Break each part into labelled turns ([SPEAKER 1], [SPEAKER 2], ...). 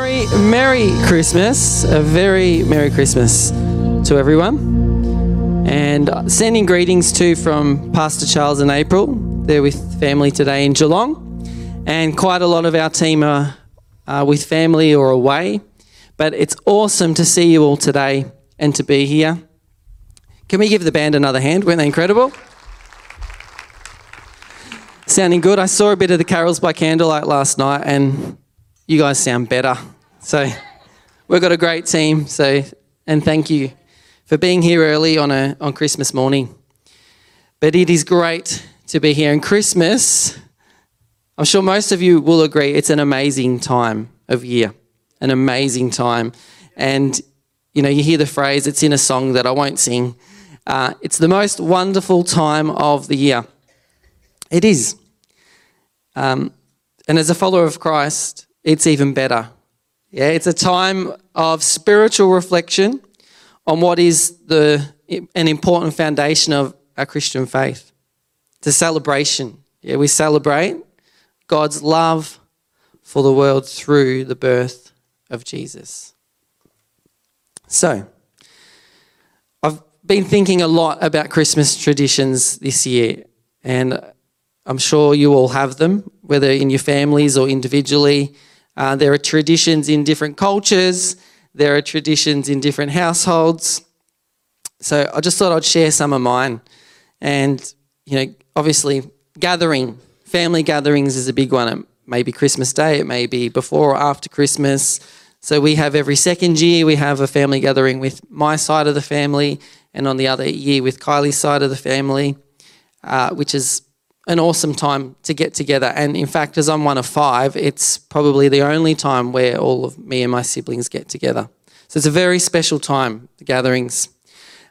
[SPEAKER 1] Merry, Merry Christmas. A very Merry Christmas to everyone. And sending greetings too from Pastor Charles and April. They're with family today in Geelong. And quite a lot of our team are uh, with family or away. But it's awesome to see you all today and to be here. Can we give the band another hand? Weren't they incredible? Sounding good. I saw a bit of the carols by candlelight last night and you guys sound better. So we've got a great team. So and thank you for being here early on a on Christmas morning. But it is great to be here. And Christmas, I'm sure most of you will agree, it's an amazing time of year, an amazing time. And you know, you hear the phrase, it's in a song that I won't sing. Uh, it's the most wonderful time of the year. It is. Um, and as a follower of Christ, it's even better. Yeah, it's a time of spiritual reflection on what is the an important foundation of our Christian faith. It's a celebration. Yeah, we celebrate God's love for the world through the birth of Jesus. So, I've been thinking a lot about Christmas traditions this year, and I'm sure you all have them, whether in your families or individually. Uh, there are traditions in different cultures, there are traditions in different households. So I just thought I'd share some of mine. And, you know, obviously, gathering, family gatherings is a big one. It may be Christmas Day, it may be before or after Christmas. So we have every second year, we have a family gathering with my side of the family, and on the other year with Kylie's side of the family, uh, which is an awesome time to get together. And in fact, as I'm one of five, it's probably the only time where all of me and my siblings get together. So it's a very special time, the gatherings.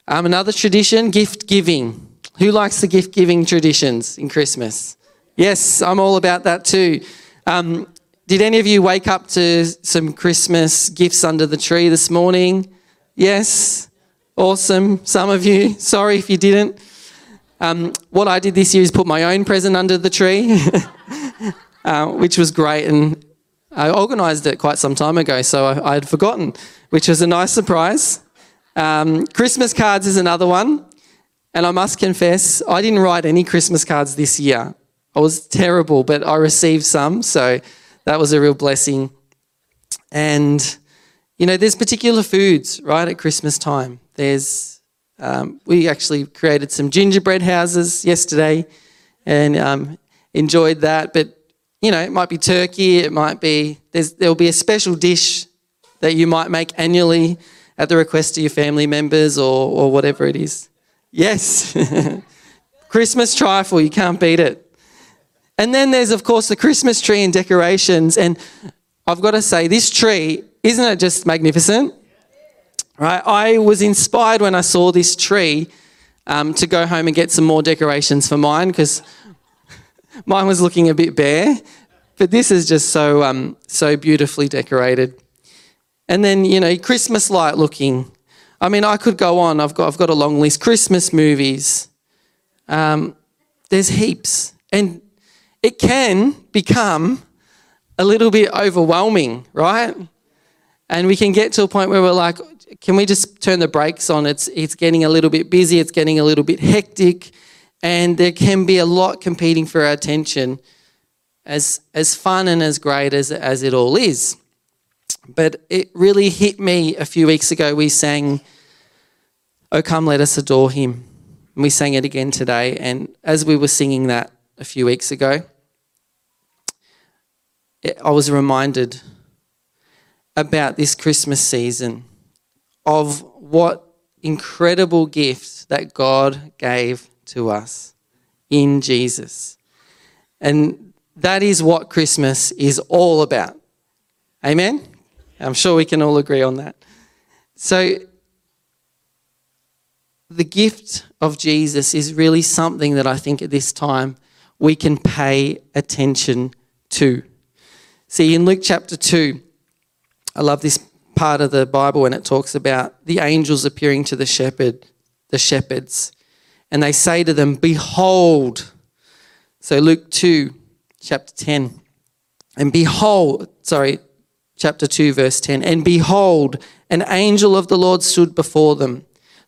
[SPEAKER 1] Um, another tradition, gift giving. Who likes the gift giving traditions in Christmas? Yes, I'm all about that too. Um, did any of you wake up to some Christmas gifts under the tree this morning? Yes, awesome. Some of you, sorry if you didn't. Um, what I did this year is put my own present under the tree, uh, which was great. And I organised it quite some time ago, so I, had forgotten, which was a nice surprise. Um, Christmas cards is another one. And I must confess, I didn't write any Christmas cards this year. I was terrible, but I received some, so that was a real blessing. And, you know, there's particular foods, right, at Christmas time. There's um, we actually created some gingerbread houses yesterday and um, enjoyed that. But, you know, it might be turkey, it might be, there'll be a special dish that you might make annually at the request of your family members or, or whatever it is. Yes. Christmas trifle, you can't beat it. And then there's, of course, the Christmas tree and decorations. And I've got to say, this tree, isn't it just magnificent? Right? I was inspired when I saw this tree um, to go home and get some more decorations for mine because mine was looking a bit bare. But this is just so um, so beautifully decorated. And then you know Christmas light looking. I mean, I could go on. I've got I've got a long list. Christmas movies. Um, there's heaps, and it can become a little bit overwhelming, right? And we can get to a point where we're like, can we just turn the brakes on? It's, it's getting a little bit busy, it's getting a little bit hectic, and there can be a lot competing for our attention, as, as fun and as great as, as it all is. But it really hit me a few weeks ago. We sang, Oh, come, let us adore him. And we sang it again today. And as we were singing that a few weeks ago, I was reminded about this Christmas season of what incredible gifts that God gave to us in Jesus. And that is what Christmas is all about. Amen? I'm sure we can all agree on that. So, the gift of Jesus is really something that I think at this time we can pay attention to. See, in Luke chapter 2, I love this part of the Bible when it talks about the angels appearing to the shepherd, the shepherds, and they say to them, Behold. So Luke 2, chapter 10. And behold, sorry, chapter 2, verse 10. And behold, an angel of the Lord stood before them.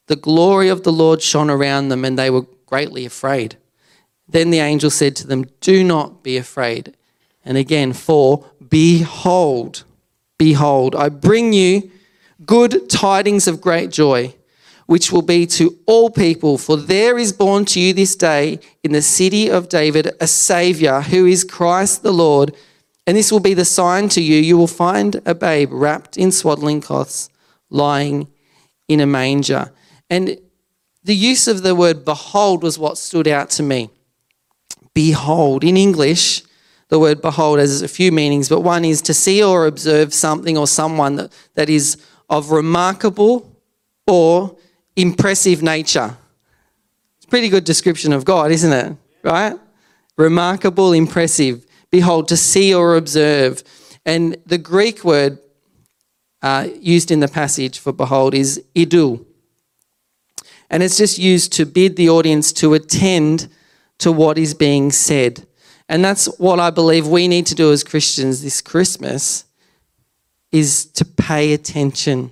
[SPEAKER 1] The glory of the Lord shone around them, and they were greatly afraid. Then the angel said to them, Do not be afraid. And again, for behold, behold, I bring you good tidings of great joy, which will be to all people. For there is born to you this day in the city of David a Saviour who is Christ the Lord. And this will be the sign to you you will find a babe wrapped in swaddling cloths, lying in a manger. And the use of the word behold was what stood out to me. Behold. In English, the word behold has a few meanings, but one is to see or observe something or someone that, that is of remarkable or impressive nature. It's a pretty good description of God, isn't it? Right? Remarkable, impressive. Behold, to see or observe. And the Greek word uh, used in the passage for behold is idou. And it's just used to bid the audience to attend to what is being said. And that's what I believe we need to do as Christians this Christmas is to pay attention,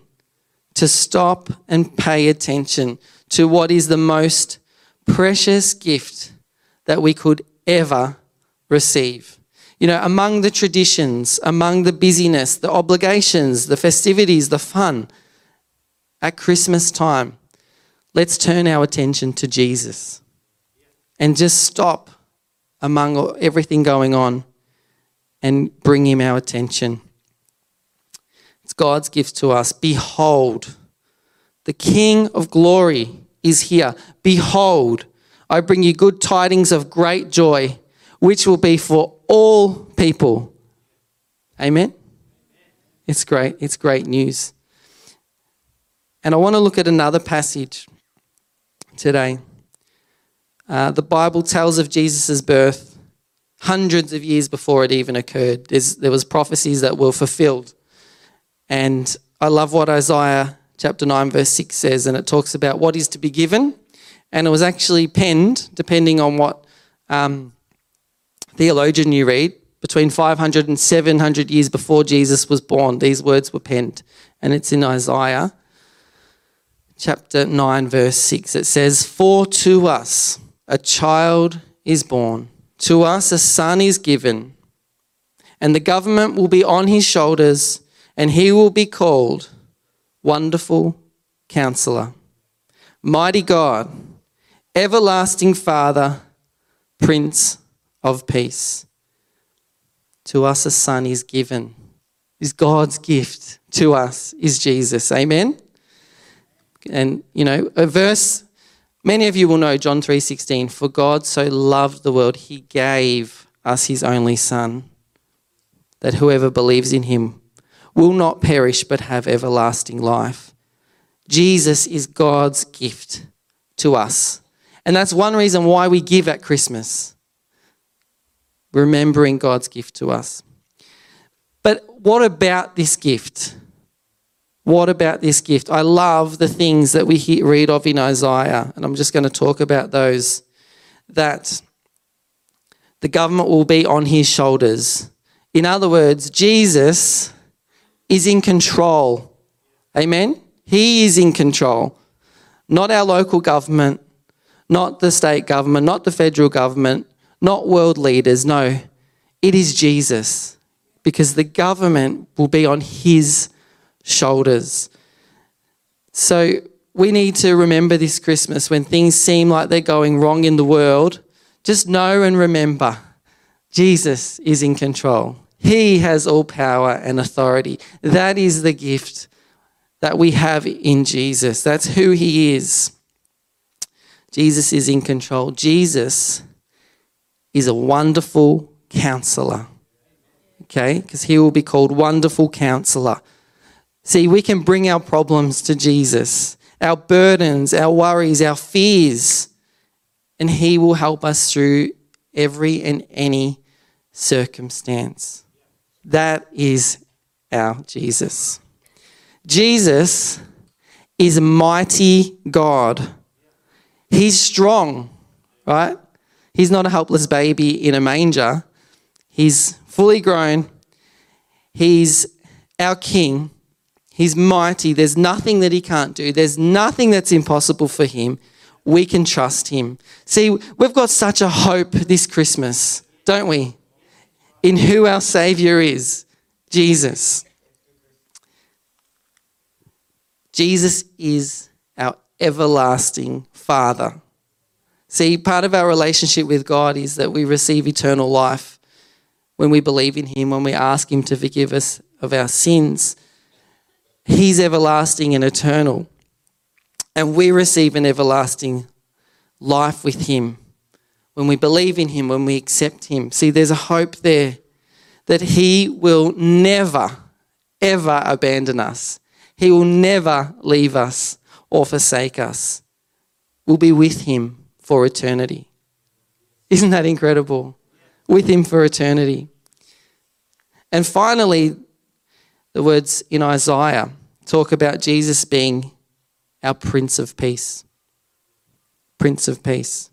[SPEAKER 1] to stop and pay attention to what is the most precious gift that we could ever receive. You know, among the traditions, among the busyness, the obligations, the festivities, the fun, at Christmas time, let's turn our attention to Jesus and just stop among everything going on and bring him our attention. It's God's gift to us. Behold, the King of glory is here. Behold, I bring you good tidings of great joy, which will be for all people. Amen? It's great. It's great news. And I want to look at another passage today. Uh, the Bible tells of Jesus' birth hundreds of years before it even occurred. There's, there was prophecies that were fulfilled. And I love what Isaiah chapter 9 verse 6 says, and it talks about what is to be given. And it was actually penned, depending on what um, theologian you read, between 500 and 700 years before Jesus was born, these words were penned. And it's in Isaiah chapter 9, verse 6. It says, For to us a child is born, to us a son is given, and the government will be on his shoulders, and he will be called Wonderful Counselor, Mighty God, Everlasting Father, Prince of peace. To us a son is given. Is God's gift to us is Jesus. Amen. And you know, a verse many of you will know John 3:16, for God so loved the world he gave us his only son that whoever believes in him will not perish but have everlasting life. Jesus is God's gift to us. And that's one reason why we give at Christmas remembering God's gift to us. But what about this gift? What about this gift? I love the things that we read of in Isaiah, and I'm just going to talk about those. That the government will be on his shoulders. In other words, Jesus is in control. Amen? He is in control. Not our local government, not the state government, not the federal government, not world leaders. No, it is Jesus because the government will be on his shoulders. So we need to remember this Christmas when things seem like they're going wrong in the world. Just know and remember Jesus is in control. He has all power and authority. That is the gift that we have in Jesus. That's who he is. Jesus is in control. Jesus is a wonderful counselor. Okay? Because he will be called Wonderful Counselor. See, we can bring our problems to Jesus, our burdens, our worries, our fears, and he will help us through every and any circumstance. That is our Jesus. Jesus is a mighty God. He's strong, right? He's not a helpless baby in a manger. He's fully grown. He's our King. He's mighty. There's nothing that he can't do, there's nothing that's impossible for him. We can trust him. See, we've got such a hope this Christmas, don't we? In who our Savior is Jesus. Jesus is our everlasting Father. See, part of our relationship with God is that we receive eternal life when we believe in Him, when we ask Him to forgive us of our sins. He's everlasting and eternal. And we receive an everlasting life with Him when we believe in Him, when we accept Him. See, there's a hope there that He will never, ever abandon us. He will never leave us or forsake us. We'll be with Him for eternity. Isn't that incredible? With Him for eternity. And finally, the words in Isaiah talk about Jesus being our Prince of Peace. Prince of Peace.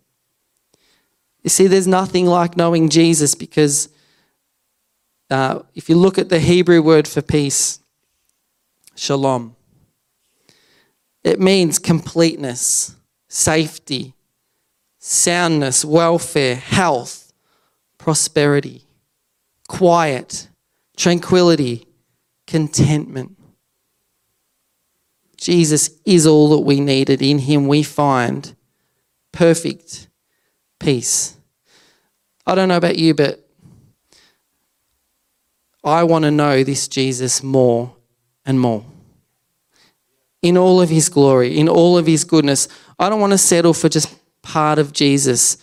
[SPEAKER 1] You see, there's nothing like knowing Jesus because uh, if you look at the Hebrew word for peace, shalom, it means completeness, safety, soundness, welfare, health, prosperity, quiet, tranquility, contentment. Jesus is all that we needed. In him we find perfect peace. I don't know about you, but I want to know this Jesus more and more. In all of his glory, in all of his goodness. I don't want to settle for just part of Jesus.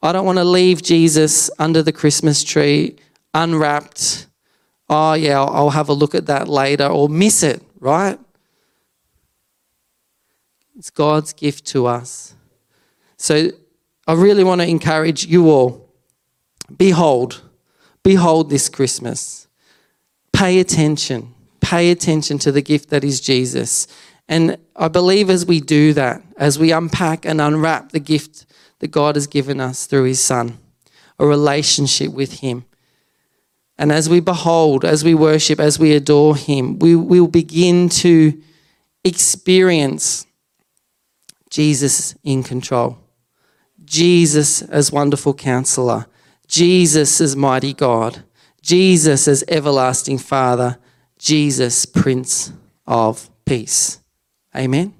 [SPEAKER 1] I don't want to leave Jesus under the Christmas tree unwrapped. Oh, yeah, I'll have a look at that later or miss it, right? It's God's gift to us. So I really want to encourage you all behold, behold this Christmas. Pay attention. Pay attention to the gift that is Jesus. And I believe as we do that, as we unpack and unwrap the gift that God has given us through His Son, a relationship with Him. And as we behold, as we worship, as we adore Him, we will begin to experience Jesus in control. Jesus as wonderful counselor. Jesus as mighty God. Jesus as everlasting Father. Jesus, Prince of Peace. Amen.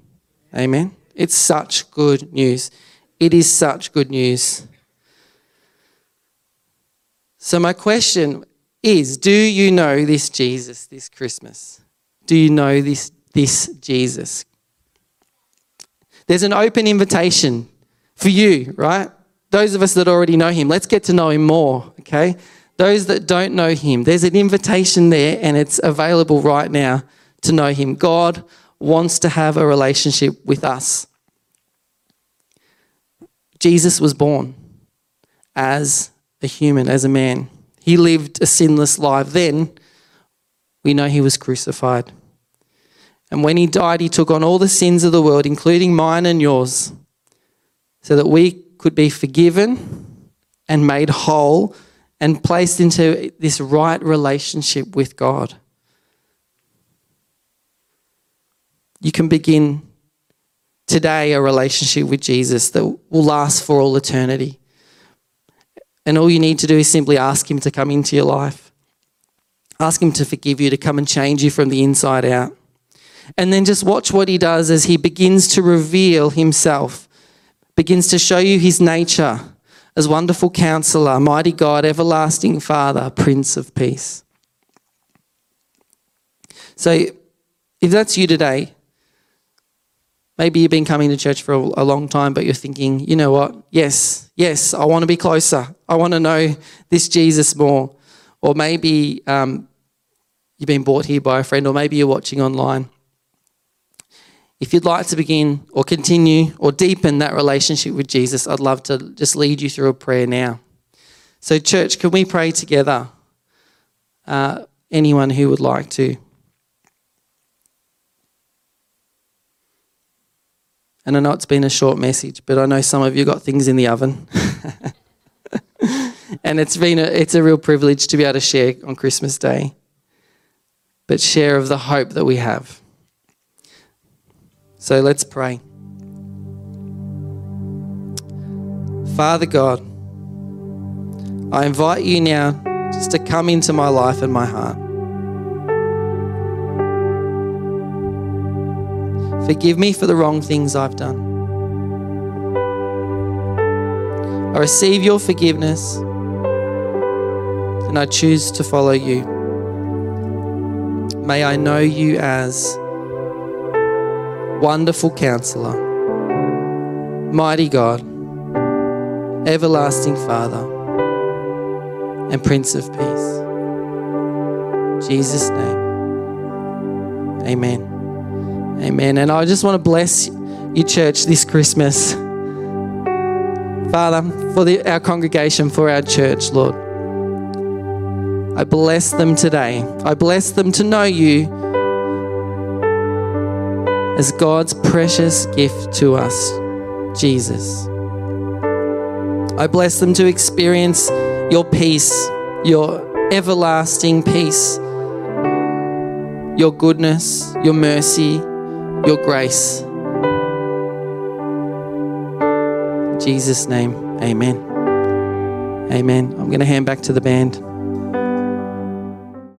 [SPEAKER 1] Amen. It's such good news. It is such good news. So, my question is Do you know this Jesus this Christmas? Do you know this, this Jesus? There's an open invitation for you, right? Those of us that already know him, let's get to know him more, okay? Those that don't know him, there's an invitation there and it's available right now to know him. God wants to have a relationship with us. Jesus was born as a human, as a man. He lived a sinless life. Then we know he was crucified. And when he died, he took on all the sins of the world, including mine and yours, so that we could be forgiven and made whole and placed into this right relationship with God. You can begin today a relationship with Jesus that will last for all eternity. And all you need to do is simply ask Him to come into your life. Ask Him to forgive you, to come and change you from the inside out. And then just watch what he does as he begins to reveal himself, begins to show you his nature as wonderful counselor, mighty God, everlasting Father, Prince of Peace. So, if that's you today, maybe you've been coming to church for a long time, but you're thinking, you know what? Yes, yes, I want to be closer. I want to know this Jesus more. Or maybe um, you've been brought here by a friend, or maybe you're watching online if you'd like to begin or continue or deepen that relationship with Jesus, I'd love to just lead you through a prayer now. So, church, can we pray together? Uh, anyone who would like to. And I know it's been a short message, but I know some of you got things in the oven. and it's been a, it's a real privilege to be able to share on Christmas Day. but share of the hope that we have. So let's pray. Father God, I invite you now just to come into my life and my heart. Forgive me for the wrong things I've done. I receive your forgiveness and I choose to follow you. May I know you as wonderful counselor, mighty God, everlasting Father, and Prince of Peace. In Jesus' name. Amen. Amen. And I just want to bless your church, this Christmas. Father, for the, our congregation, for our church, Lord. I bless them today. I bless them to know you as God's precious gift to us, Jesus. I bless them to experience your peace, your everlasting peace, your goodness, your mercy, your grace. In Jesus' name, amen. Amen. I'm going to hand back to the band.